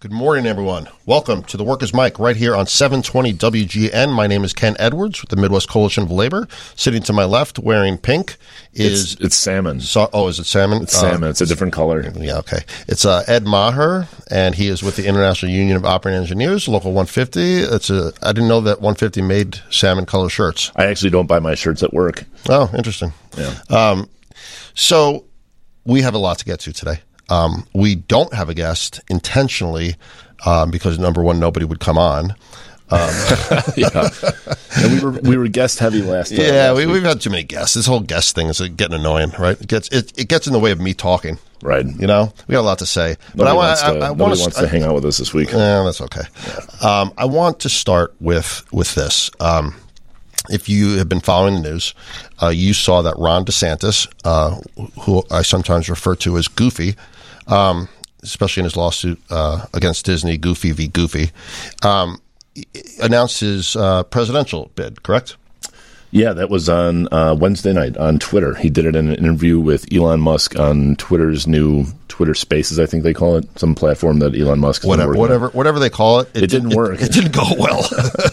Good morning, everyone. Welcome to the Workers' Mic right here on 720 WGN. My name is Ken Edwards with the Midwest Coalition of Labor. Sitting to my left, wearing pink, is It's, it's salmon. so, oh, is it salmon? It's salmon. It's a different color. Yeah, okay. It's uh, Ed Maher, and he is with the International Union of Operating Engineers, Local 150. It's a. I didn't know that 150 made salmon color shirts. I actually don't buy my shirts at work. Oh, interesting. Yeah. Um, so we have a lot to get to today. Um, we don't have a guest intentionally um, because number one, nobody would come on. yeah. And we were we were guest heavy last time. Yeah, last we, we've had too many guests. This whole guest thing is uh, getting annoying, right? It gets it, it gets in the way of me talking. right. You know, we got a lot to say, but Nobody I, wa- wants I, to, I, I nobody want wants to hang out with us this week. Yeah, that's okay. Um, I want to start with with this. Um, if you have been following the news, uh, you saw that Ron DeSantis, uh, who I sometimes refer to as Goofy, um, especially in his lawsuit uh, against Disney, Goofy v. Goofy, um, announced his uh, presidential bid. Correct? Yeah, that was on uh, Wednesday night on Twitter. He did it in an interview with Elon Musk on Twitter's new Twitter Spaces, I think they call it, some platform that Elon Musk. been Whatever, on. whatever, whatever they call it, It didn't work. It, didn't go well.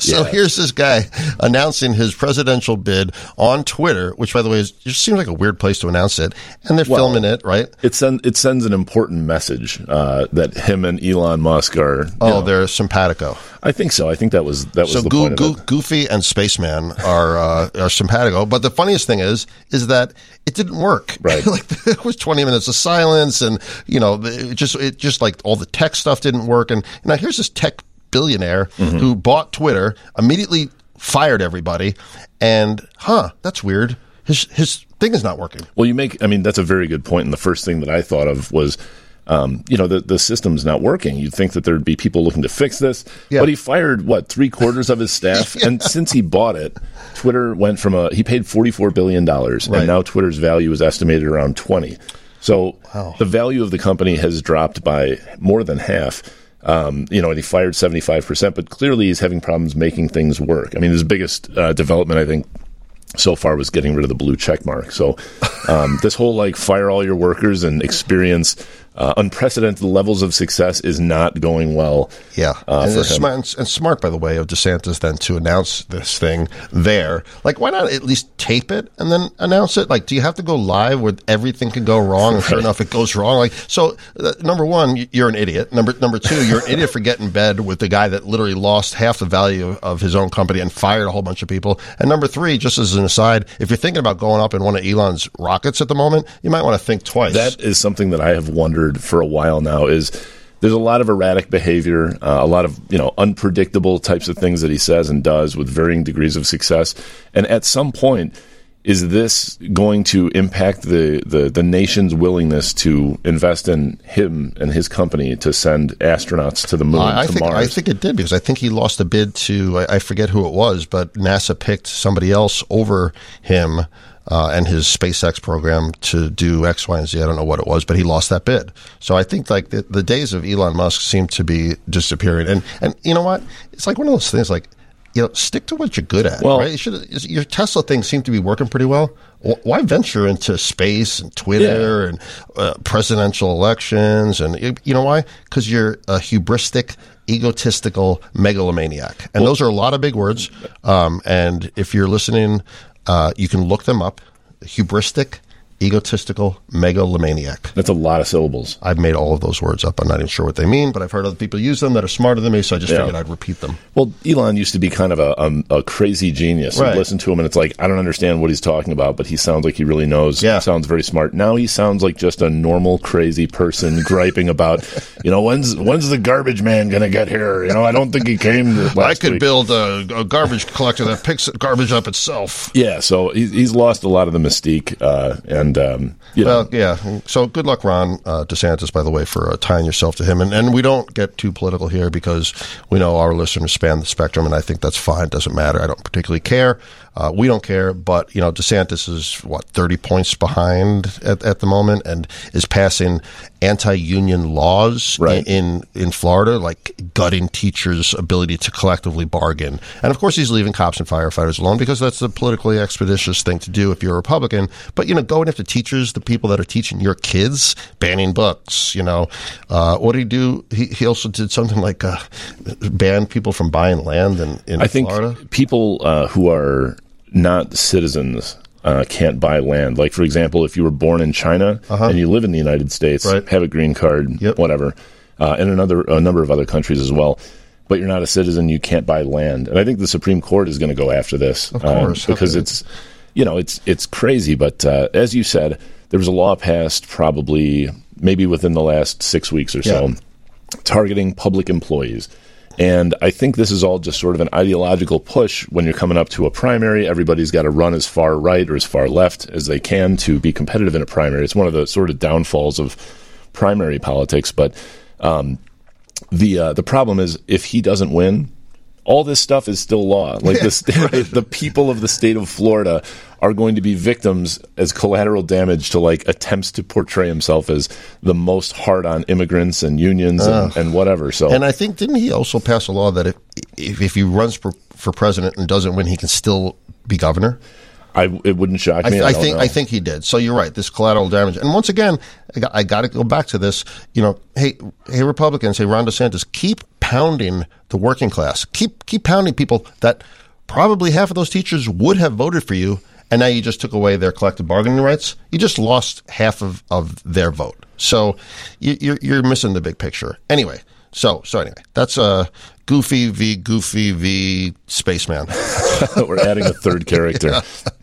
so Yeah. here's this guy announcing his presidential bid on Twitter, which, by the way, is, just seems like a weird place to announce it. And they're Well, filming it, right? It send, it sends an important message uh, that him and Elon Musk are. Oh, know, they're simpatico. I think so. I think that was that was So the Goo, point Goo, of it. Goofy and Spaceman are uh, are simpatico. But the funniest thing is, is that it didn't work. Right. like it was twenty minutes of silence, and you know, it just it just like all the tech stuff didn't work. And now here's this tech billionaire Mm-hmm. who bought Twitter, immediately fired everybody, and huh, that's weird. His his thing is not working. Well, you make. I mean, that's a very good point. And the first thing that I thought of was, um, you know, the the system's not working. You'd think that there'd be people looking to fix this, Yeah. but he fired what three quarters of his staff, and since he bought it, Twitter went from a he paid forty four billion dollars, Right. and now Twitter's value is estimated around twenty. So the value of the company has dropped by more than half. Um, you know, and he fired seventy five percent, but clearly he's having problems making things work. I mean, his biggest uh, development, I think, so far was getting rid of the blue check mark. So um, this whole like fire all your workers and experience uh, unprecedented levels of success is not going well. Yeah, uh, and, smart, and smart, by the way, of DeSantis then to announce this thing there. Like, why not at least tape it and then announce it? Like, do you have to go live where everything can go wrong? And sure Right. enough, it goes wrong. Like, so uh, number one, you're an idiot. Number number two, you're an idiot for getting in bed with the guy that literally lost half the value of, of his own company and fired a whole bunch of people. And number three, just as an aside, if you're thinking about going up in one of Elon's rockets at the moment, you might want to think twice. That is something that I have wondered for a while now. Is there's a lot of erratic behavior, uh, a lot of you know unpredictable types of things that he says and does with varying degrees of success, and at some point. Is this going to impact the, the, the nation's willingness to invest in him and his company to send astronauts to the moon, I, I to think Mars? I think it did because I think he lost a bid to I, I forget who it was, but NASA picked somebody else over him uh, and his SpaceX program to do X, Y, and Z. I don't know what it was, but he lost that bid. So I think like the, the days of Elon Musk seem to be disappearing. And and you know what? It's like one of those things like. You know, stick to what you're good at. Well- right? Should, your Tesla thing seemed to be working pretty well. Why venture into space and Twitter and uh, presidential elections? And you- know why? Because you're a hubristic, egotistical megalomaniac, and those are a lot of big words. Um, and if you're listening, uh, you can look them up. Hubristic, egotistical megalomaniac. That's a lot of syllables. I've made all of those words up. I'm not even sure what they mean, but I've heard other people use them that are smarter than me, so I just Yeah. figured I'd repeat them. Well, Elon used to be kind of a, um, a crazy genius. Right. You listen to him, and it's like I don't understand what he's talking about, but he sounds like he really knows. Yeah. sounds very smart. Now he sounds like just a normal crazy person griping about, you know, when's when's the garbage man going to get here? You know, I don't think he came. I could week. build a, a garbage collector that picks garbage up itself. Yeah, so he's, he's lost a lot of the mystique, uh, and um, you know, Well, yeah. So good luck, Ron uh, DeSantis, by the way, for uh, tying yourself to him. And, and we don't get too political here because we know our listeners span the spectrum, and I think that's fine. Doesn't matter. I don't particularly care. Uh, we don't care, but you know, DeSantis is what thirty points behind at, at the moment, and is passing anti-union laws Right. in in Florida, like gutting teachers' ability to collectively bargain. And of course, he's leaving cops and firefighters alone because that's the politically expeditious thing to do if you're a Republican. But you know, going after after teachers, the people that are teaching your kids, banning books. You know, uh, what did he do? He, he also did something like uh, ban people from buying land in, in I think Florida. people uh, who are not citizens uh, can't buy land. Like, for example, if you were born in China and you live in the United States, Uh-huh. Right. have a green card, Yep. whatever, uh, and another a number of other countries as well. But you're not a citizen, you can't buy land. And I think the Supreme Court is going to go after this, Of um, because okay. it's you know it's it's crazy. But uh, as you said, there was a law passed probably maybe within the last six weeks or so Yeah. targeting public employees. And I think this is all just sort of an ideological push when you're coming up to a primary. Everybody's got to run as far right or as far left as they can to be competitive in a primary. It's one of the sort of downfalls of primary politics. But um, the uh, the problem is if he doesn't win, all this stuff is still law. Like the, st- the people of the state of Florida are going to be victims as collateral damage to like attempts to portray himself as the most hard on immigrants and unions and, and whatever. So And I think didn't he also pass a law that if if, if he runs for, for president and doesn't win, he can still be governor? I, it wouldn't shock I, me. th- I, I think know. I think he did. So you're right. This collateral damage, and once again, I got, I got to go back to this. You know, hey, hey, Republicans, hey, Ron DeSantis, keep pounding the working class. Keep keep pounding people that probably half of those teachers would have voted for you, and now you just took away their collective bargaining rights. You just lost half of, of their vote. So you, you're you're missing the big picture. Anyway, so so anyway, that's uh, Goofy v Goofy v Spaceman. We're adding a third character.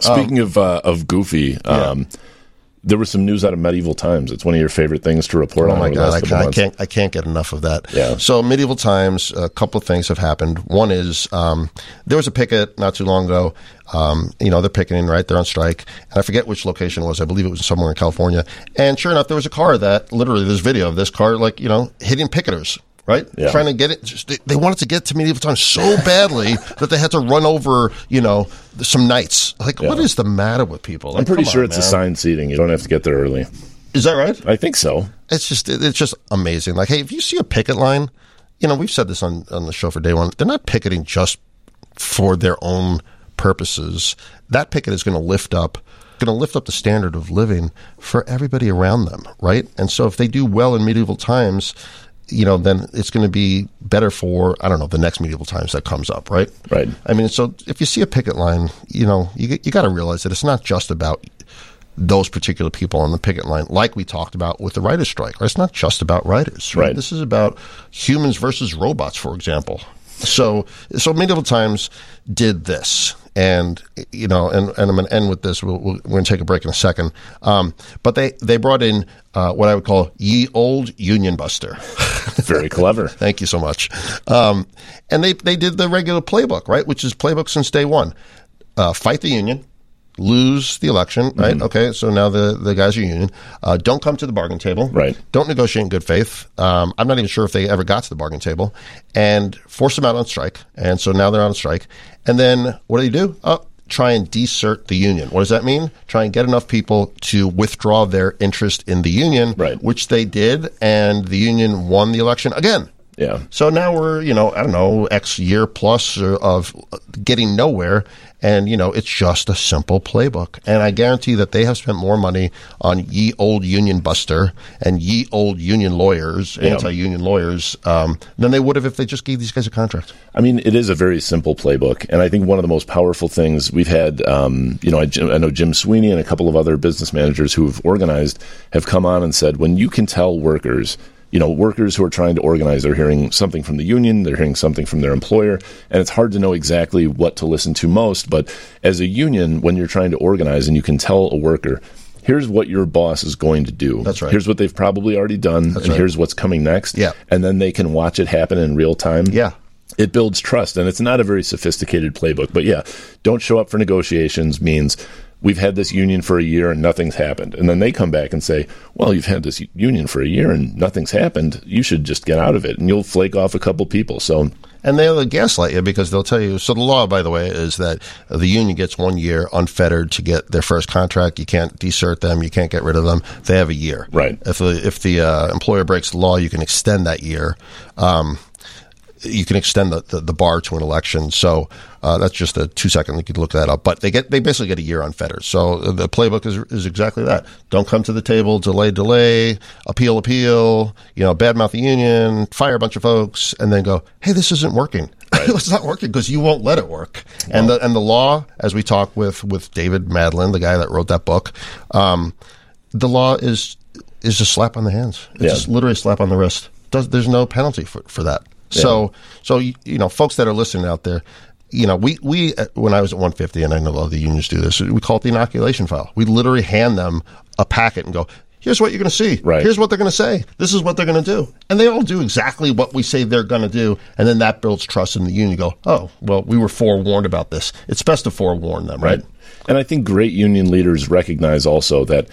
Speaking of uh, of Goofy, um, there was some news out of medieval times. It's one of your favorite things to report Oh on. my god, I can't, I can't, I can't get enough of that. Yeah. So medieval times, a couple of things have happened. One is um, there was a picket not too long ago. Um, you know, they're picketing, right? They're on strike, and I forget which location it was. I believe it was somewhere in California. And sure enough, there was a car that literally there's video of this car, like you know, hitting picketers. Right, Yeah. trying to get it. Just, they, they wanted to get to medieval times so badly that they had to run over, you know, some knights. Like, what is the matter with people? I'm pretty sure on, it's assigned seating. You don't have to get there early. Is that right? I think so. it's just it's just amazing. Like, hey, if you see a picket line, you know, we've said this on on the show for day one. They're not picketing just for their own purposes. That picket is going to lift up going to lift up the standard of living for everybody around them, right? And so if they do well in medieval times, you know, then it's going to be better for I don't know the next medieval times that comes up, right? Right. I mean, so if you see a picket line, you know, you you got to realize that it's not just about those particular people on the picket line, like we talked about with the writers' strike. Right? It's not just about writers. Right? Right. This is about humans versus robots, for example. So, so medieval times did this, and you know, and, and I'm going to end with this. We'll, we'll, we're going to take a break in a second. Um, but they they brought in uh, what I would call ye old Union Buster. Very clever. Thank you so much. Um, and they they did the regular playbook, right? Which is playbook since day one. Uh, fight the union, lose the election, right? Okay, so now the the guys are union. Uh, don't come to the bargain table, Right. Don't negotiate in good faith. Um, I'm not even sure if they ever got to the bargain table, and force them out on strike. And so now they're on strike. And then what do they do? Oh, try and desert the union. What does that mean? Try and get enough people to withdraw their interest in the union, Right. Which they did, and the union won the election again. Yeah. So now we're, you know, I don't know, X year plus of getting nowhere. And, you know, it's just a simple playbook. And I guarantee that they have spent more money on ye old union buster and ye old union lawyers, anti union lawyers, um, than they would have if they just gave these guys a contract. I mean, it is a very simple playbook, and I think one of the most powerful things we've had. Um, you know, I, I know Jim Sweeney and a couple of other business managers who have organized have come on and said, when you can tell workers. You know, workers who are trying to organize, they're hearing something from the union, they're hearing something from their employer, and it's hard to know exactly what to listen to most. But as a union, when you're trying to organize and you can tell a worker, here's what your boss is going to do. That's right. Here's what they've probably already done, and right. here's what's coming next. Yeah. And then they can watch it happen in real time Yeah. it builds trust and it's not a very sophisticated playbook but yeah don't show up for negotiations means we've had this union for a year and nothing's happened and then they come back and say well you've had this union for a year and nothing's happened you should just get out of it and you'll flake off a couple people so And they'll gaslight you because they'll tell you. So the law, by the way, is that the union gets one year unfettered to get their first contract. You can't desert them. You can't get rid of them. They have a year. Right. If the if the uh, employer breaks the law, you can extend that year. Um, you can extend the, the, the bar to an election. So uh, that's just a two second. You could look that up. But they get they basically get a year on Fetters. So the playbook is is exactly that. Don't come to the table. Delay, delay. Appeal, appeal. You know, badmouth the union. Fire a bunch of folks, and then go. Hey, this isn't working. Right. it's not working because you won't let it work. And the and the law, as we talk with with David Madland, the guy that wrote that book, um, the law is is a slap on the hands. It's yeah. just literally a slap on the wrist. Does, there's no penalty for, for that. Yeah. So, so you, you know, folks that are listening out there, you know, we, we, uh, when I was at 150, and I know a lot of the unions do this, we call it the inoculation file. We literally hand them a packet and go, here's what you're going to see. Right. Here's what they're going to say. This is what they're going to do. And they all do exactly what we say they're going to do. And then that builds trust in the union. You go, oh, well, we were forewarned about this. It's best to forewarn them, right? right. And I think great union leaders recognize also that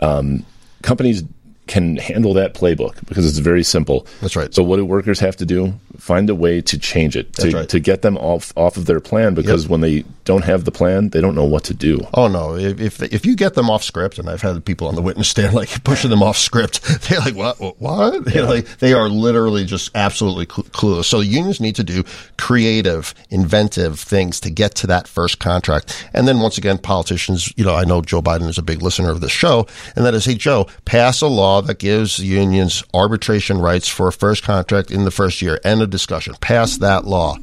um, companies can handle that playbook because it's very simple. That's right. So what do workers have to do? Find a way to change it to, right. to get them off off of their plan because yep. when they don't have the plan, they don't know what to do. Oh no! If if, if you get them off script, and I've had people on the witness stand like pushing them off script, they're like, "What? What?" Yeah. Like, they are literally just absolutely clueless. So unions need to do creative, inventive things to get to that first contract. And then once again, politicians. You know, I know Joe Biden is a big listener of this show, and that is, hey Joe, pass a law that gives unions arbitration rights for a first contract in the first year. End of discussion. Pass that law.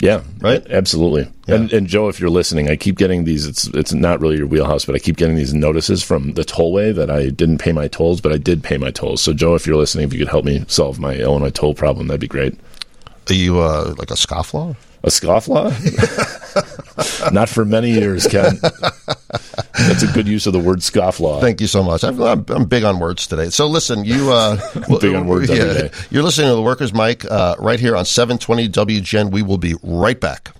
Yeah, right. Absolutely. Yeah. And, and, Joe, if you're listening, I keep getting these. It's it's not really your wheelhouse, but I keep getting these notices from the tollway that I didn't pay my tolls, but I did pay my tolls. So, Joe, if you're listening, if you could help me solve my Illinois toll problem, that'd be great. Are you uh, like a scofflaw? A scofflaw? Not for many years, Ken. That's a good use of the word scofflaw. Thank you so much. I'm, I'm big on words today. So listen, you uh, big on words yeah, You're listening to the Workers Mic uh, right here on 720 WGN. We will be right back.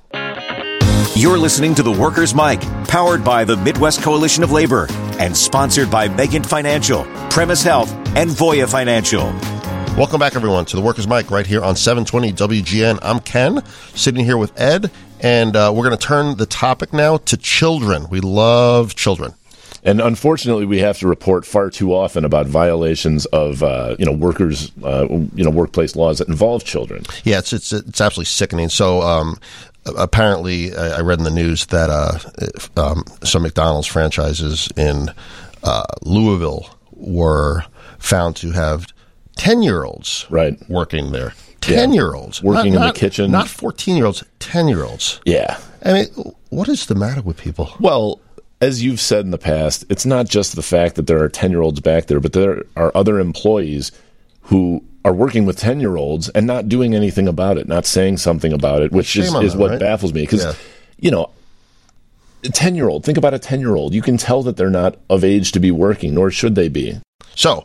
You're listening to the Workers Mic, powered by the Midwest Coalition of Labor and sponsored by Megant Financial, Premise Health, and Voya Financial. Welcome back, everyone, to the Workers Mic right here on 720 WGN. I'm Ken, sitting here with Ed, and uh, we're going to turn the topic now to children. We love children. And unfortunately, we have to report far too often about violations of uh, you know workers uh, you know workplace laws that involve children. Yeah, it's it's it's absolutely sickening. So um, apparently, I read in the news that uh, um, some McDonald's franchises in uh, Louisville were found to have 10 year olds right. working there. 10 year olds. Working not, in not, the kitchen. Not 14 year olds, 10 year olds. Yeah. I mean, what is the matter with people? Well, as you've said in the past, it's not just the fact that there are 10 year olds back there, but there are other employees who are working with 10 year olds and not doing anything about it, not saying something about it, which is, is that, what right? baffles me. Because, yeah. you know, a 10 year old, think about a 10 year old. You can tell that they're not of age to be working, nor should they be. So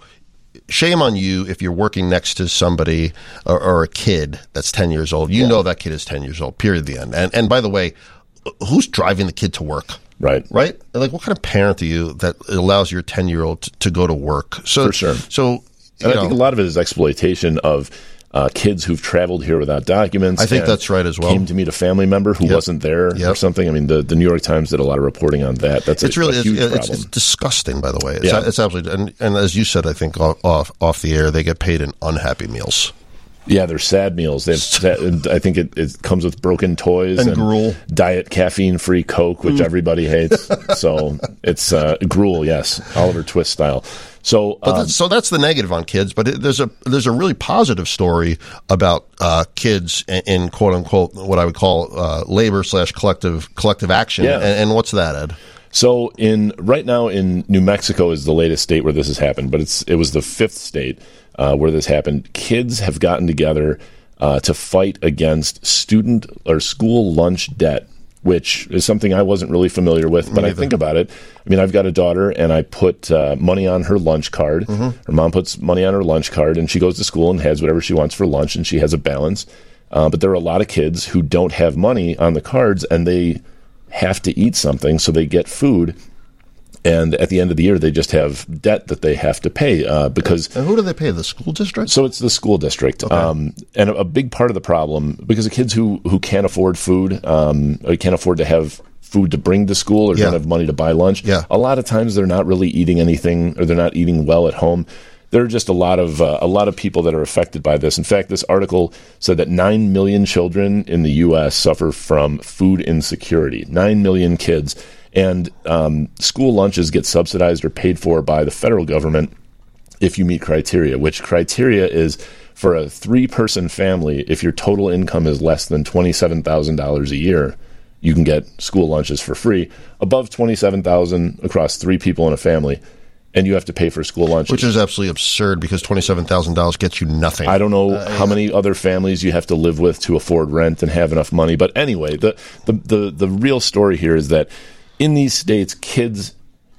shame on you if you're working next to somebody or, or a kid that's 10 years old. You yeah. know that kid is 10 years old, period, the end. And, and by the way, who's driving the kid to work? Right. Right? Like, what kind of parent are you that allows your 10 year old to go to work? So, For sure. So, and I think a lot of it is exploitation of uh, kids who've traveled here without documents. I think that's right as well. Came to meet a family member who yep. wasn't there yep. or something. I mean, the, the New York Times did a lot of reporting on that. That's it's a, really a huge it's, problem. It's, disgusting, by the way. It's, yeah. it's absolutely and, and as you said, I think off off the air, they get paid in unhappy meals. Yeah, they're sad meals. They have, I think it, it, comes with broken toys and, and gruel, diet caffeine free Coke, which mm. everybody hates. so it's uh, gruel, yes, Oliver Twist style. So, um, that's, so that's the negative on kids. But it, there's a there's a really positive story about uh, kids in, in, quote unquote what I would call uh, labor slash collective collective action. Yeah. And, and what's that, Ed? So in right now in New Mexico is the latest state where this has happened, but it's it was the fifth state uh, where this happened. Kids have gotten together uh, to fight against student or school lunch debt which is something I wasn't really familiar with. But I think about it. I mean, I've got a daughter, and I put uh, money on her lunch card. Mm-hmm. Her mom puts money on her lunch card, and she goes to school and has whatever she wants for lunch, and she has a balance. Uh, but there are a lot of kids who don't have money on the cards, and they have to eat something, so they get food and at the end of the year they just have debt that they have to pay uh, because and who do they pay the school district so it's the school district okay. um, and a, a, big part of the problem because the kids who who can't afford food um, or can't afford to have food to bring to school or yeah. don't have money to buy lunch yeah. a lot of times they're not really eating anything or they're not eating well at home there are just a lot of uh, a lot of people that are affected by this. In fact, this article said that nine million children in the U.S. suffer from food insecurity. Nine million kids, and um, school lunches get subsidized or paid for by the federal government if you meet criteria. Which criteria is for a three-person family if your total income is less than twenty-seven thousand dollars a year. You can get school lunches for free. Above twenty-seven thousand across three people in a family, and you have to pay for school lunches. Which is absolutely absurd because twenty-seven thousand dollars gets you nothing. I don't know uh, how yeah. many other families you have to live with to afford rent and have enough money. But anyway, the, the, the, the real story here is that in these states, kids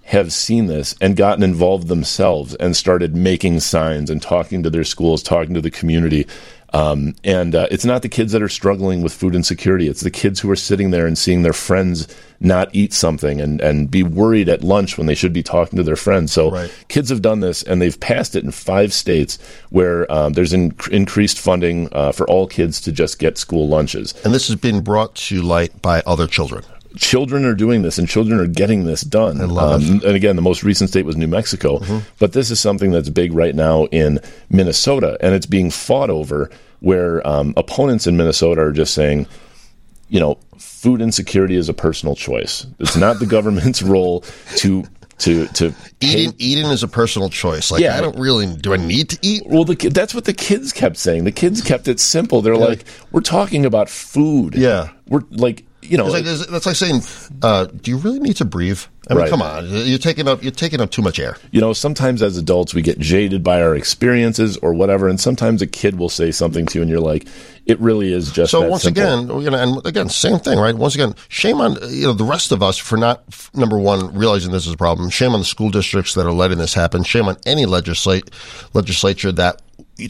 have seen this and gotten involved themselves and started making signs and talking to their schools, talking to the community. Um, and uh, it's not the kids that are struggling with food insecurity. It's the kids who are sitting there and seeing their friends not eat something and, and be worried at lunch when they should be talking to their friends. So right. kids have done this and they've passed it in five states where um, there's in- increased funding uh, for all kids to just get school lunches. And this has been brought to light by other children children are doing this and children are getting this done. I love um, it. And again, the most recent state was New Mexico. Mm-hmm. But this is something that's big right now in Minnesota, and it's being fought over where um, opponents in Minnesota are just saying, you know, food insecurity is a personal choice. It's not the government's role to to to eating eating is a personal choice. Like yeah. I don't really do I need to eat? Well, the, that's what the kids kept saying. The kids kept it simple. They're yeah. like, we're talking about food. Yeah, we're like you know, like, that's like saying, uh, "Do you really need to breathe?" I mean, right. come on, you're taking up you're taking up too much air. You know, sometimes as adults we get jaded by our experiences or whatever, and sometimes a kid will say something to you, and you're like, "It really is just." So once simple. again, you know, and again, same thing, right? Once again, shame on you know the rest of us for not number one realizing this is a problem. Shame on the school districts that are letting this happen. Shame on any legislate legislature that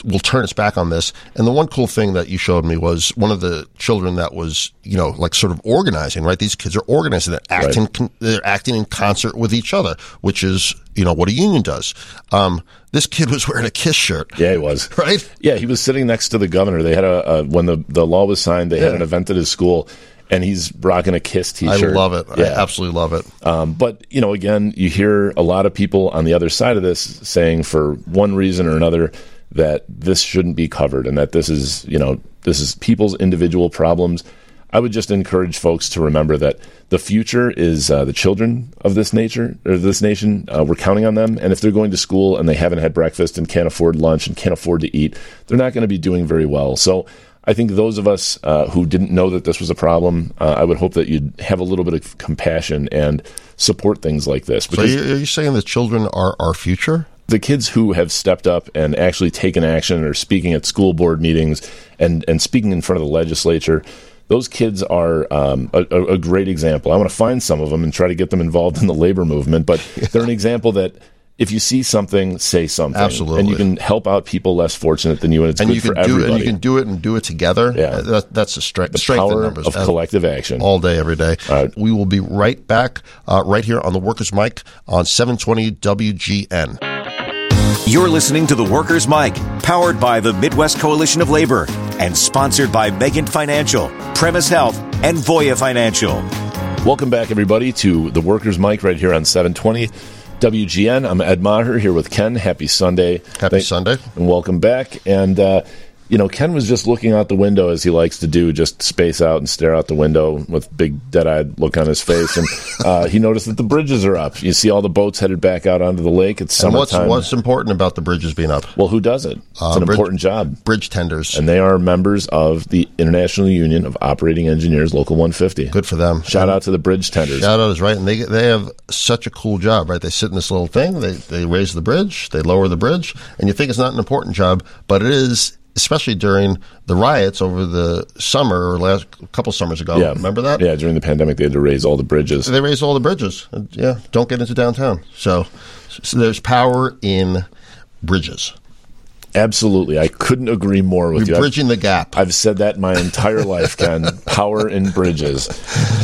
will turn its back on this. And the one cool thing that you showed me was one of the children that was, you know, like sort of organizing, right? These kids are organizing, they're acting, right. con- they're acting in concert with each other, which is, you know, what a union does. Um, this kid was wearing a Kiss shirt. Yeah, he was. Right? Yeah, he was sitting next to the governor. They had a, a when the, the law was signed, they yeah. had an event at his school and he's rocking a Kiss T-shirt. I love it. Yeah. I absolutely love it. Um, but you know, again, you hear a lot of people on the other side of this saying, for one reason or another, that this shouldn't be covered and that this is, you know, this is people's individual problems. I would just encourage folks to remember that the future is uh, the children of this nature or this nation. Uh, we're counting on them, and if they're going to school and they haven't had breakfast and can't afford lunch and can't afford to eat, they're not going to be doing very well. So. I think those of us uh, who didn't know that this was a problem, uh, I would hope that you'd have a little bit of compassion and support things like this. So, are you saying the children are our future? The kids who have stepped up and actually taken action or speaking at school board meetings and, and speaking in front of the legislature, those kids are um, a, a, great example. I want to find some of them and try to get them involved in the labor movement, but they're an example that if you see something, say something. Absolutely. And you can help out people less fortunate than you, and it's and good you can for do everybody. It, and you can do it and do it together. Yeah. Uh, that, that's the strength, the strength power of collective action. All day, every day. We will be right back, uh, right here on the Workers' Mic on 720 WGN. You're listening to the Workers' Mic, powered by the Midwest Coalition of Labor and sponsored by Megan Financial, Premise Health, and Voya Financial. Welcome back, everybody, to the Workers' Mic right here on 720 WGN. I'm Ed Maher here with Ken. Happy Sunday. Happy Thank- Sunday. And welcome back. And, uh, you know, Ken was just looking out the window as he likes to do, just space out and stare out the window with big dead-eyed look on his face, and uh, he noticed that the bridges are up. You see all the boats headed back out onto the lake. It's summertime. What's, what's important about the bridges being up? Well, who does it? It's uh, an bridge, important job. Bridge tenders, and they are members of the International Union of Operating Engineers, Local 150. Good for them. Shout and out to the bridge tenders. Shout out is right, and they they have such a cool job, right? They sit in this little thing, they they raise the bridge, they lower the bridge, and you think it's not an important job, but it is especially during the riots over the summer or last couple summers ago. Yeah. Remember that? Yeah, during the pandemic, they had to raise all the bridges. They raised all the bridges. Yeah, don't get into downtown. So, so there's power in bridges. Absolutely. I couldn't agree more with You're you. bridging I've, the gap. I've said that my entire life, Ken. Power in bridges.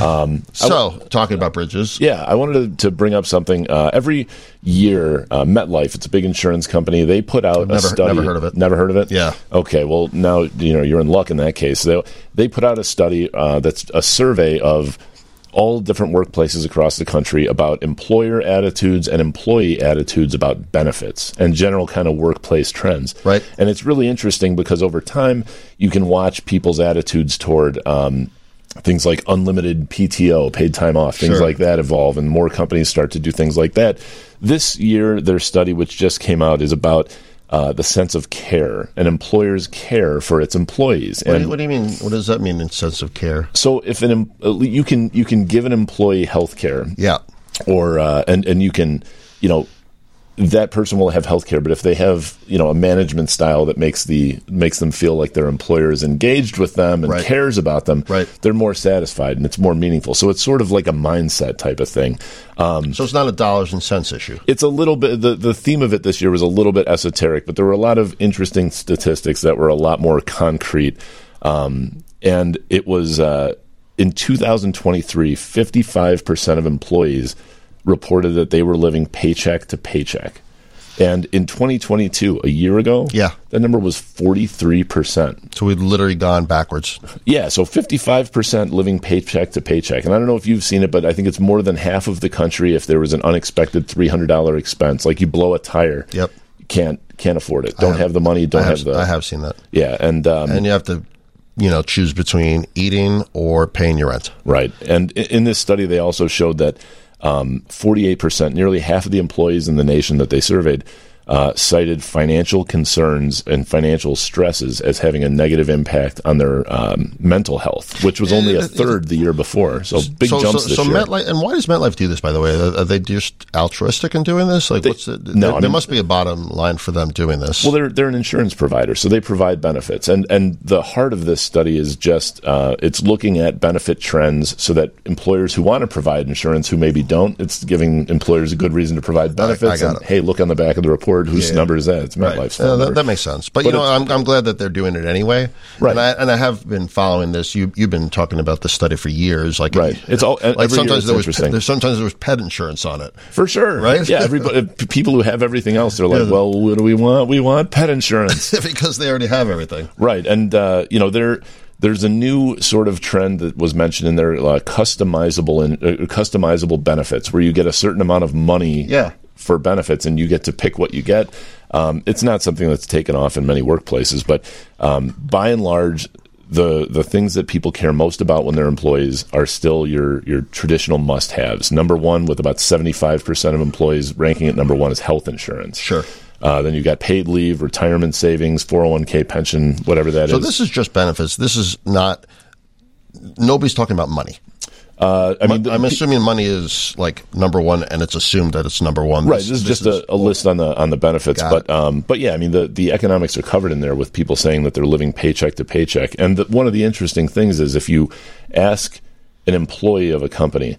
Um, so, talking about bridges. Yeah, I wanted to, to bring up something. Uh, every year, uh, MetLife, it's a big insurance company, they put out never, a study. Never heard of it. Never heard of it? Yeah. Okay, well, now you know you're in luck in that case. They, they put out a study uh, that's a survey of all different workplaces across the country about employer attitudes and employee attitudes about benefits and general kind of workplace trends. Right. And it's really interesting because over time you can watch people's attitudes toward um, things like unlimited PTO, paid time off, things Sure. like that evolve, and more companies start to do things like that. This year, their study, which just came out, is about uh, the sense of care and employers care for its employees. What do, you, what do you mean? What does that mean in sense of care? so, if an you can you can give an employee health care, Yeah. or uh, and and you can you know that person will have health care but if they have you know a management style that makes the makes them feel like their employer is engaged with them and Right. cares about them Right. they're more satisfied and it's more meaningful so it's sort of like a mindset type of thing um, So it's not a dollars and cents issue. it's a little bit the, the theme of it this year was a little bit esoteric but there were a lot of interesting statistics that were a lot more concrete um, and it was uh, in 2023 55% of employees reported that they were living paycheck to paycheck and in 2022 a year ago Yeah. that number was 43% So we'd literally gone backwards. yeah, so 55% living paycheck to paycheck. And I don't know if you've seen it, but I think it's more than half of the country if there was an unexpected $300 expense, like you blow a tire. Yep. Can't can't afford it. Don't have, have- the money, don't have, have, the I have seen that. Yeah, and um, And you have to, you know, choose between eating or paying your rent. Right. And in this study, they also showed that um, 48%, nearly half of the employees in the nation that they surveyed, uh, cited financial concerns and financial stresses as having a negative impact on their um, mental health, which was only a third the year before. So big so, jumps so, this so year. MetLife, and why does MetLife do this? By the way, are, are they just altruistic in doing this? Like, what's the, no, there, I there must be a bottom line for them doing this. Well, they're they're an insurance provider, so they provide benefits, and and the heart of this study is just uh, it's looking at benefit trends, so that employers who want to provide insurance, who maybe don't, it's giving employers a good reason to provide benefits. got and hey, look on the back of the report, whose Yeah. number is that? It's Right. MetLife's number. that, that makes sense. But, you know, I'm, I'm glad that they're doing it anyway. Right. And I, and I have been following this. You, you've been talking about this study for years. Like, Right. It's all- like sometimes there was, sometimes there was pet insurance on it. For sure, Right? Yeah, everybody, people who have everything else, they're like, Yeah. well, what do we want? We want pet insurance. because they already have everything. Right, and uh, you know there there's a new sort of trend that was mentioned in there, uh, customizable and uh, customizable benefits, where you get a certain amount of money Yeah. For benefits, and you get to pick what you get. Um, it's not something that's taken off in many workplaces, but um, by and large. The, the things that people care most about when they're employees are still your, your traditional must haves. Number one, with about 75% of employees ranking at number one, is health insurance. Sure. Uh, then you've got paid leave, retirement savings, 401k pension, whatever that is. So this is just benefits. This is not. Nobody's talking about money. Uh, I mean, I'm assuming money is like number one, and it's assumed that it's number one. right. This, is just a, a list on the on the benefits, Got but um, but yeah, I mean the the economics are covered in there with people saying that they're living paycheck to paycheck. And the, one of the interesting things is if you ask an employee of a company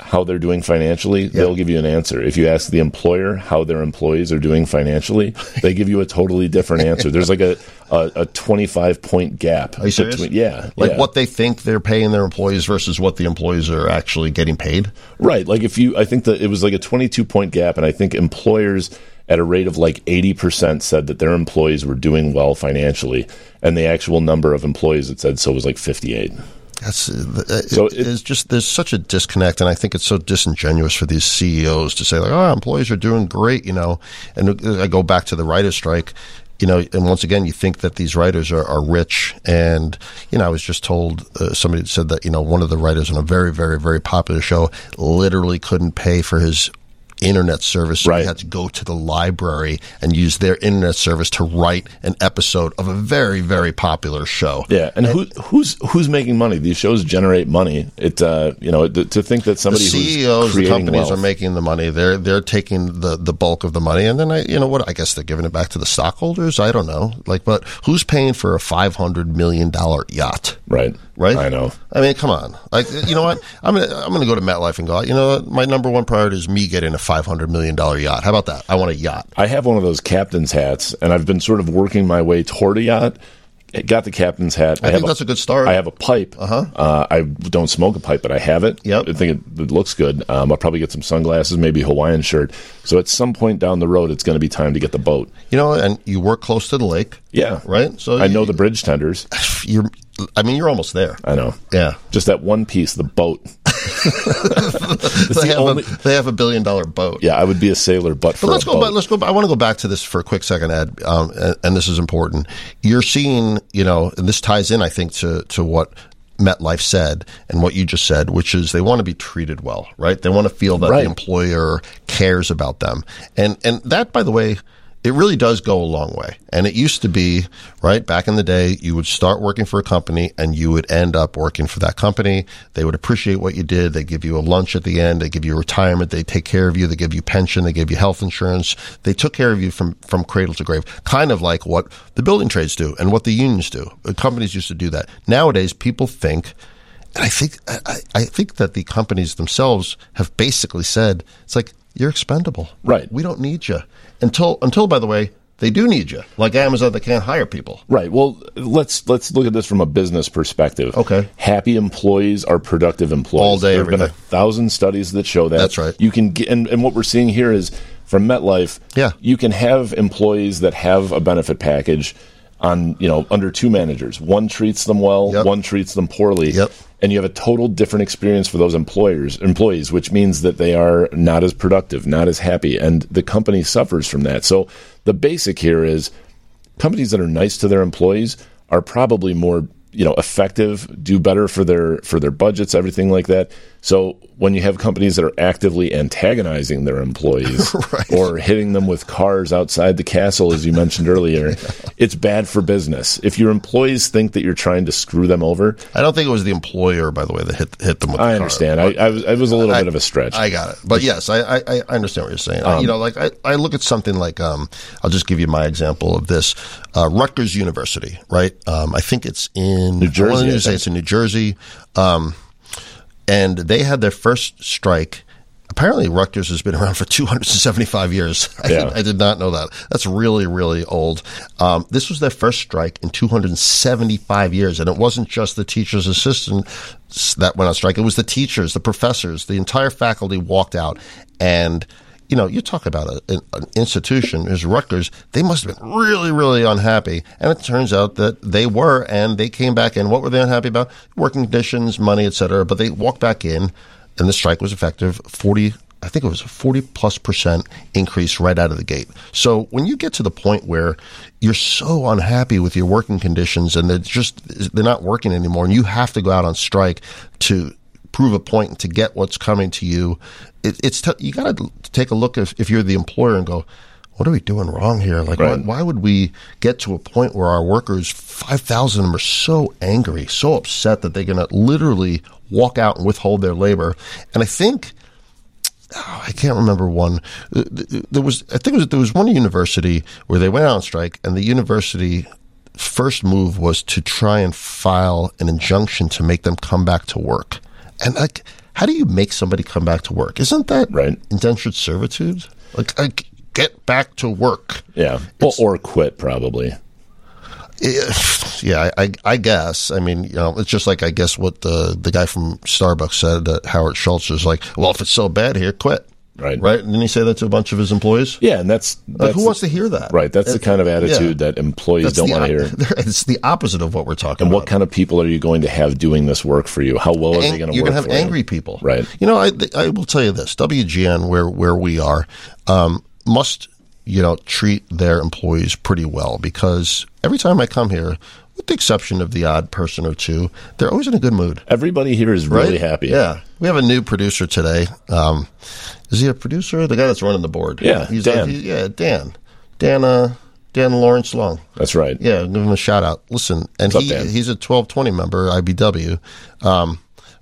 how they're doing financially, they'll give you an answer. If you ask the employer how their employees are doing financially, they give you a totally different answer. There's like a a, a 25 point gap. Are you serious? between- yeah, Like yeah. what they think they're paying their employees versus what the employees are actually getting paid. Right. Like if you, I think that it was like a 22 point gap, and I think employers at a rate of like 80% said that their employees were doing well financially, and the actual number of employees that said so was like 58. That's uh, So it, it- it's just there's such a disconnect, and I think it's so disingenuous for these CEOs to say like, "Oh, employees are doing great," you know. And I go back to the writers' strike, you know. And once again, you think that these writers are, are rich, and you know, I was just told uh, somebody said that you know one of the writers on a very, very, very popular show literally couldn't pay for his internet service so Right. had to go to the library and use their internet service to write an episode of a very very popular show Yeah, and who, who's who's making money? These shows generate money. It uh, you know th- to think that the somebody CEOs, who's the companies wealth, are making the money. They're they're taking the, the bulk of the money, and then I, you know what? I guess they're giving it back to the stockholders. I don't know. Like, but who's paying for a five hundred million dollar yacht? right, Right? I know. I mean, come on. Like, you know what? I'm gonna I'm gonna go to MetLife and go. You know what? My number one priority is me getting a five hundred million dollar yacht. How about that? I want a yacht. I have one of those captain's hats, and I've been sort of working my way toward a yacht. Got the captain's hat. I have think that's a good start. I have a pipe. Uh-huh. I don't smoke a pipe, but I have it. Yep. I think it, it looks good. Um, I'll probably get some sunglasses, maybe a Hawaiian shirt. So at some point down the road, it's going to be time to get the boat. You know, and you work close to the lake. Yeah. Right. So I know the bridge tenders. You're. I mean, you're almost there. I know. Yeah. Just that one piece, the boat. They, have only- a, they have a billion dollar boat. Yeah, I would be a sailor, but for But let's a go. boat. Back, let's go. Back. I want to go back to this for a quick second, Ed. Um, and, and this is important. You're seeing, you know, and this ties in, I think, to to what MetLife said and what you just said, which is they want to be treated well, right? They want to feel that Right. the employer cares about them, and and that, by the way. It really does go a long way. And it used to be, right, back in the day, you would start working for a company and you would end up working for that company. They would appreciate what you did. They give you a lunch at the end. They give you retirement. They take care of you. They give you pension. They give you health insurance. They took care of you from, from cradle to grave, kind of like what the building trades do and what the unions do. Companies used to do that. Nowadays, people think, and I think, I, I think that the companies themselves have basically said, it's like, you're expendable. Right. We don't need you until until by the way they do need you. Like Amazon, they can't hire people. Right. Well, let's let's look at this from a business perspective. Okay. Happy employees are productive employees. All day, There have been a every day. thousand studies that show that. That's right. You can get, and, and what we're seeing here is from MetLife. Yeah. You can have employees that have a benefit package on you know under two managers. One treats them well. Yep. One treats them poorly. Yep. And you have a total different experience for those employers employees, which means that they are not as productive, not as happy, and the company suffers from that. So the basic here is companies that are nice to their employees are probably more you know effective do better for their for their budgets everything like that so when you have companies that are actively antagonizing their employees Right. or hitting them with cars outside the castle as you mentioned earlier it's bad for business if your employees think that you're trying to screw them over I don't think it was the employer, by the way, that hit hit them. With the i car. understand I, I was I was a little bit of a stretch I got it. But yes, I, I, I understand what you're saying. Um, you know, like I, I look at something like, um, I'll just give you my example of this. Uh, Rutgers University, right? Um, I think it's in New Jersey, I wanted I to say it's in New Jersey. Um, and they had their first strike. Apparently, Rutgers has been around for 275 years. I, Yeah. did, I did not know that. That's really, really old. Um, this was their first strike in 275 years, and it wasn't just the teachers' assistants that went on strike. It was the teachers, the professors, the entire faculty walked out, and you know, you talk about a, an, institution as Rutgers, they must have been really, really unhappy. And it turns out that they were, and they came back in. What were they unhappy about? Working conditions, money, et cetera. But they walked back in, and the strike was effective 40, I think it was a 40 plus percent increase right out of the gate. So when you get to the point where you're so unhappy with your working conditions and they're just, they're not working anymore, and you have to go out on strike to, prove a point and to get what's coming to you, it, it's t- you got to take a look if, if you're the employer and go, what are we doing wrong here? Like, Right. why, why would we get to a point where our workers, five thousand of them, are so angry, so upset that they're going to literally walk out and withhold their labor? And I think oh, I can't remember one. There was, I think it was, there was one university where they went out on strike, and the university first move was to try and file an injunction to make them come back to work. And like, how do you make somebody come back to work? Isn't that Right. indentured servitude? Like, like get back to work. yeah well, or quit probably Yeah, I, I, guess. I mean, you know, it's just like I guess what the the guy from Starbucks said. Uh, Howard Schultz was like, "Well, if it's so bad here, quit." Right. Right. Didn't he say that to a bunch of his employees? yeah and that's, Like, that's who wants to hear that? right that's the kind of attitude yeah. that employees That's don't want to hear It's the opposite of what we're talking and about. what kind of people are you going to have doing this work for you how well are they going to you're work going to have for you? angry people, Right. You know, I, I will tell you this: WGN, where where we are, um, must you know treat their employees pretty well because every time I come here, with the exception of the odd person or two, they're always in a good mood. everybody here is really right? happy Yeah, we have a new producer today. Um, is he a producer? The guy that's running the board. Yeah, he's Dan. he- yeah, Dan. Dan. Uh, Dan Lawrence Long. that's right Yeah, give him a shout out. Listen, and What's he up, he's a twelve twenty member IBEW, um,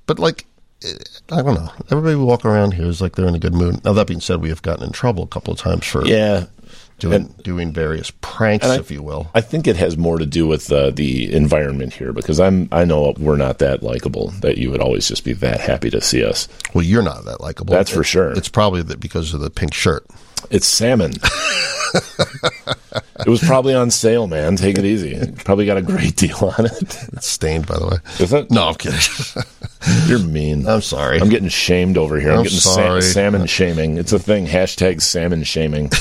but like eh, I don't know. Everybody we walk around here is like they're in a good mood. Now that being said, we have gotten in trouble a couple of times for yeah doing doing various pranks, I- if you will. I think it has more to do with uh, the environment here because I'm I know we're not that likable that you would always just be that happy to see us. Well, you're not that likable. That's for sure. It's probably that because of the pink shirt. It's salmon. it was probably on sale, man. Take it easy. Probably got a great deal on it. It's stained, by the way. Is it? No, I'm kidding. You're mean. I'm sorry. I'm getting shamed over here. I'm, I'm getting sa- salmon shaming. It's a thing. Hashtag salmon shaming.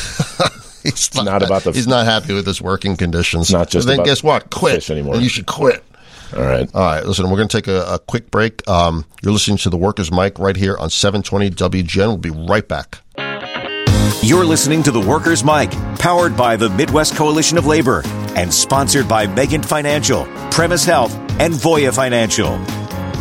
he's not about the- He's not happy with his working conditions. not just But then about guess what? Quit fish anymore. And you should quit. All right. All right. Listen, we're going to take a, a quick break. Um, you're listening to the Workers Mic right here on 720 WGN. We'll be right back. You're listening to the Workers Mic, powered by the Midwest Coalition of Labor and sponsored by Megan Financial, Premise Health, and Voya Financial.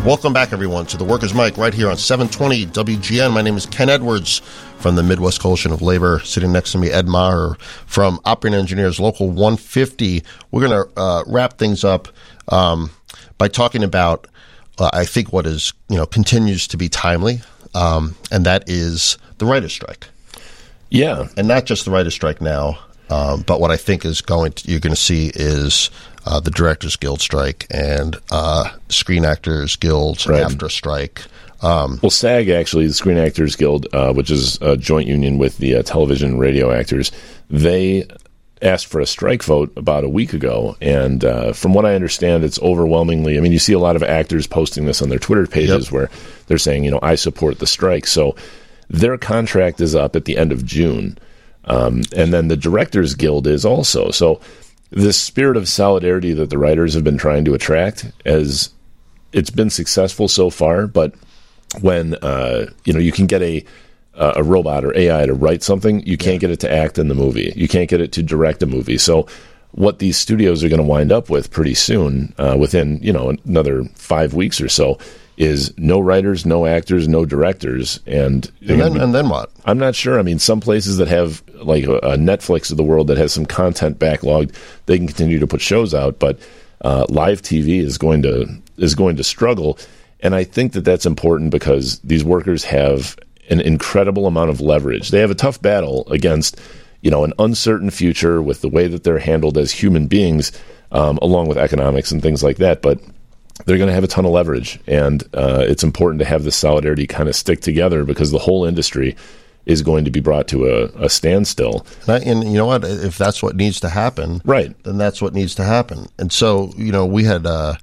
Welcome back, everyone, to the Workers Mic right here on 720 WGN. My name is Ken Edwards from the Midwest Coalition of Labor. Sitting next to me, Ed Maher from Operating Engineers Local 150. We're going to uh, wrap things up um, by talking about, uh, I think, what is you know continues to be timely, um, and that is the writer's strike. Yeah, and not just the writer's strike now, um, but what I think is going to, you're going to see is uh, the Directors Guild strike and uh, Screen Actors Guild Right. after strike. Um, Well, SAG actually, the Screen Actors Guild, uh, which is a joint union with the uh, television and radio actors, they asked for a strike vote about a week ago, and uh, from what I understand, it's overwhelmingly. I mean, you see a lot of actors posting this on their Twitter pages Yep. where they're saying, you know, I support the strike. So their contract is up at the end of June, um, and then the Directors Guild is also. So this spirit of solidarity that the writers have been trying to attract as it's been successful so far, but when uh, you know you can get a a robot or AI to write something, you can't get it to act in the movie. You can't get it to direct a movie. So what these studios are going to wind up with pretty soon, uh, within you know another five weeks or so, is no writers, no actors, no directors, and and then and then what? I'm not sure. I mean, some places that have like a, a Netflix of the world that has some content backlogged, they can continue to put shows out, but uh, live TV is going to is going to struggle. And I think that that's important because these workers have an incredible amount of leverage. They have a tough battle against, you know, an uncertain future with the way that they're handled as human beings, um, along with economics and things like that. But they're going to have a ton of leverage, and uh, it's important to have this solidarity kind of stick together because the whole industry is going to be brought to a, a standstill. And, I, and you know what? If that's what needs to happen, Right. then that's what needs to happen. And so, you know, we had uh,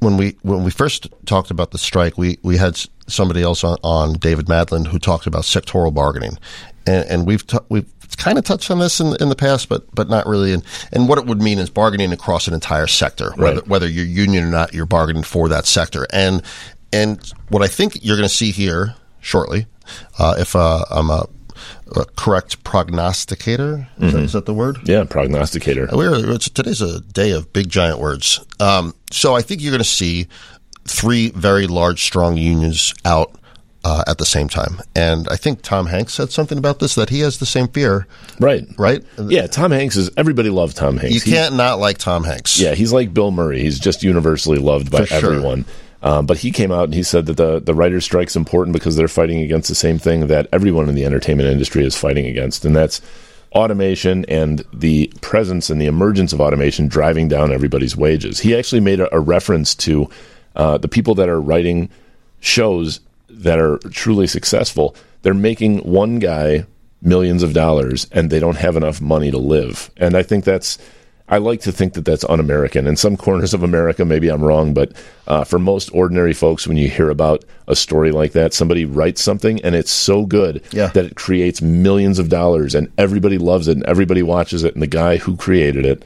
when we when we first talked about the strike, we we had somebody else on, on David Madland who talked about sectoral bargaining, and, and we've t- we've kind of touched on this in, in the past, but but not really. And and what it would mean is bargaining across an entire sector, whether Right. whether you're union or not, you're bargaining for that sector. And and what I think you're going to see here shortly, uh, if uh, I'm a, a correct prognosticator, is, that, is that the word? Yeah, prognosticator. We're, it's, today's a day of big giant words. Um, so I think you're going to see three very large, strong unions out uh, at the same time. And I think Tom Hanks said something about this that he has the same fear, Right. right? Yeah, Tom Hanks is everybody loved Tom Hanks. You can't not like Tom Hanks. Yeah, he's like Bill Murray. He's just universally loved by For sure. Um, but he came out and he said that the, the writer's strike's important because they're fighting against the same thing that everyone in the entertainment industry is fighting against, and that's automation and the presence and the emergence of automation driving down everybody's wages. He actually made a, a reference to uh, the people that are writing shows that are truly successful. They're making one guy millions of dollars and they don't have enough money to live. And I think that's, I like to think that that's un American. In some corners of America, maybe I'm wrong, but uh, for most ordinary folks, when you hear about a story like that, somebody writes something and it's so good Yeah. that it creates millions of dollars and everybody loves it and everybody watches it. And the guy who created it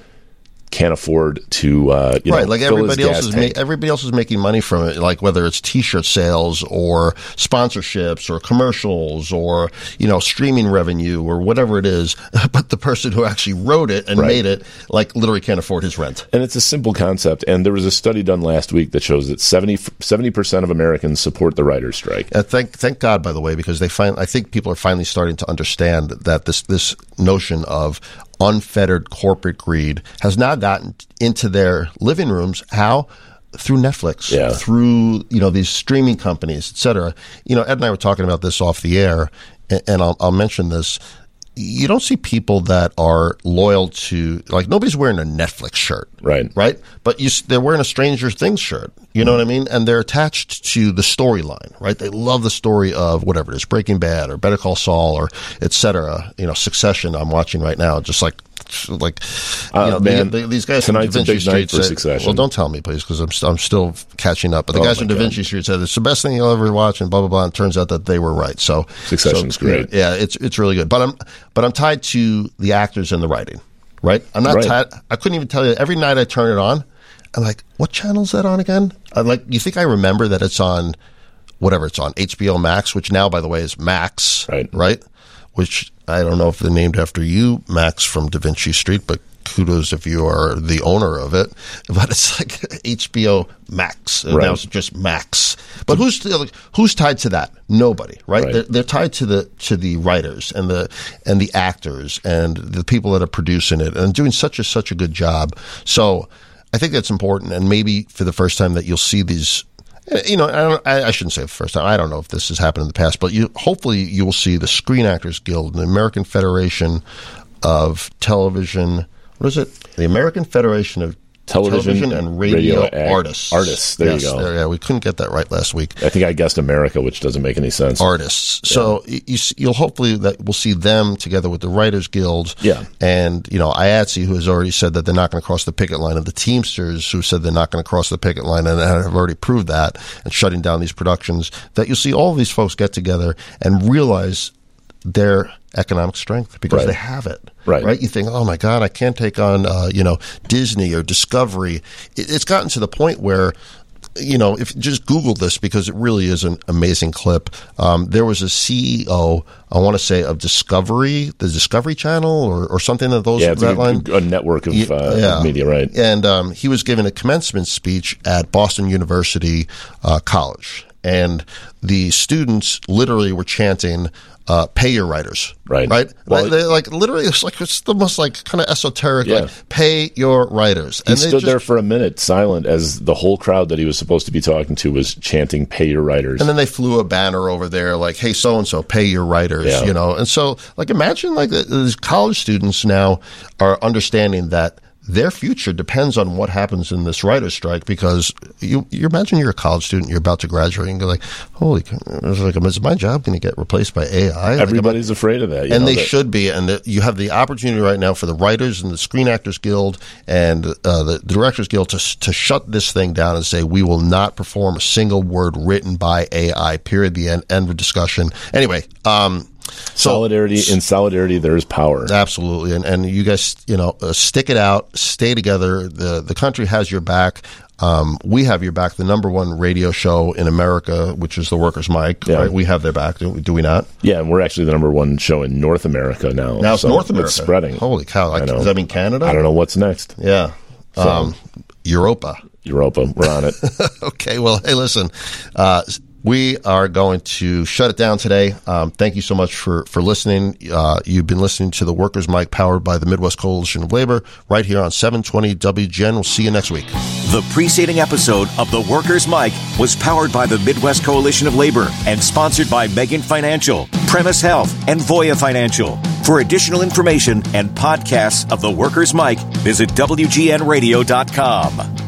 can't afford to, uh, you right, know, like everybody else is ma- everybody else is making money from it. Like whether it's T-shirt sales or sponsorships or commercials or you know streaming revenue or whatever it is. But the person who actually wrote it and Right. made it, like literally can't afford his rent. And it's a simple concept. And there was a study done last week that shows that 70 percent of Americans support the writer's strike. Uh, thank thank God, by the way, because they find I think people are finally starting to understand that this this notion of unfettered corporate greed has now gotten into their living rooms. How? Through Netflix, Yeah. through you know these streaming companies, et cetera. You know, Ed and I were talking about this off the air, and, and I'll, I'll mention this. You don't see people that are loyal to like nobody's wearing a Netflix shirt, Right. right? But you, they're wearing a Stranger Things shirt. You know what I mean? And they're attached to the storyline, right? They love the story of whatever it is, Breaking Bad or Better Call Saul or et cetera. You know, Succession. I'm watching right now, just like like Uh, you know, man, the, the, these guys. from tonight's Da Vinci Street for said- Succession. Well, don't tell me, please, because I'm st- I'm still catching up. But the Oh, guys from Da God. Vinci Street said it's the best thing you'll ever watch, and blah blah blah. And it turns out that they were right. So Succession's so, great. Yeah, it's it's really good. But I'm but I'm tied to the actors and the writing. Right? I'm not Right. tied. I couldn't even tell you. Every night I turn it on, I'm like, what channel is that on again? I'm like, you think I remember that it's on whatever it's on HBO Max, which now, by the way, is Max, Right. Right. Which I don't know if they're named after you, Max from Da Vinci Street, but kudos if you are the owner of it. But it's like HBO Max. Right. Now it's just Max. But who's who's tied to that? Nobody, right? Right. They're, they're tied to the to the writers and the and the actors and the people that are producing it and doing such a such a good job. So I think that's important, and maybe for the first time that you'll see these. Eh, you know, I, I, shouldn't say the first time. I don't know if this has happened in the past, but you hopefully you will see the Screen Actors Guild, and the American Federation of Television. What is it? The American Federation of Television and Radio, Radio Artists. Artists. There you go. there- yeah, we couldn't get that right last week I think I guessed America, which doesn't make any sense. artists. So you, you'll hopefully that we'll see them together with the Writers Guild. Yeah. And, you know, IATSE, who has already said that they're not going to cross the picket line, of the Teamsters, who said they're not going to cross the picket line and have already proved that and shutting down these productions, that you'll see all these folks get together and realize their economic strength because Right. they have it. Right. Right. You think, oh my God, I can't take on, uh, you know, Disney or Discovery. It, it's gotten to the point where, you know, if just Google this because it really is an amazing clip. Um, there was a CEO, I want to say, of Discovery, the Discovery Channel, or, or something of those yeah, that a, line. a network of uh, yeah. media, right? And um, he was giving a commencement speech at Boston University uh, College, and the students literally were chanting. Uh, pay your writers, Right. Right, Well- like, they like literally. It's like it's the most like kind of esoteric. Yeah. Like, pay your writers. He they stood just- there for a minute, silent, as the whole crowd that he was supposed to be talking to was chanting, "Pay your writers." And then they flew a banner over there like, "Hey, so and so, pay your writers," Yeah. you know. And so, like, imagine like these college students now are understanding that their future depends on what happens in this writer's strike because you you imagine you're a college student, you're about to graduate, and you're like, "Holy, like, is my job going to get replaced by AI?" Like, Everybody's afraid of that, you and know, they that- should be. And the, you have the opportunity right now for the writers and the Screen Actors Guild and uh, the Directors Guild to to shut this thing down and say we will not perform a single word written by AI. Period. The end, end of discussion. Anyway, um, so solidarity. In solidarity, there is power. Absolutely, and and you guys, you know, uh, stick it out, stay together. the The country has your back. Um, we have your back. The number one radio show in America, which is the Workers' Mic, Yeah. right? We have their back. Do we, do we not? Yeah, and we're actually the number one show in North America now. Now it's So North America. It's spreading. Holy cow! Like, I does that mean Canada? I don't know what's next. Yeah. Um, Europa. Europa, we're on it. okay. Well, hey, listen, uh, we are going to shut it down today. Um, thank you so much for, for listening. Uh, you've been listening to the Workers' Mic powered by the Midwest Coalition of Labor right here on 720 WGN. We'll see you next week. The preceding episode of The Workers' Mic was powered by the Midwest Coalition of Labor and sponsored by Megan Financial, Premise Health, and Voya Financial. For additional information and podcasts of The Workers' Mic, visit WGNradio.com.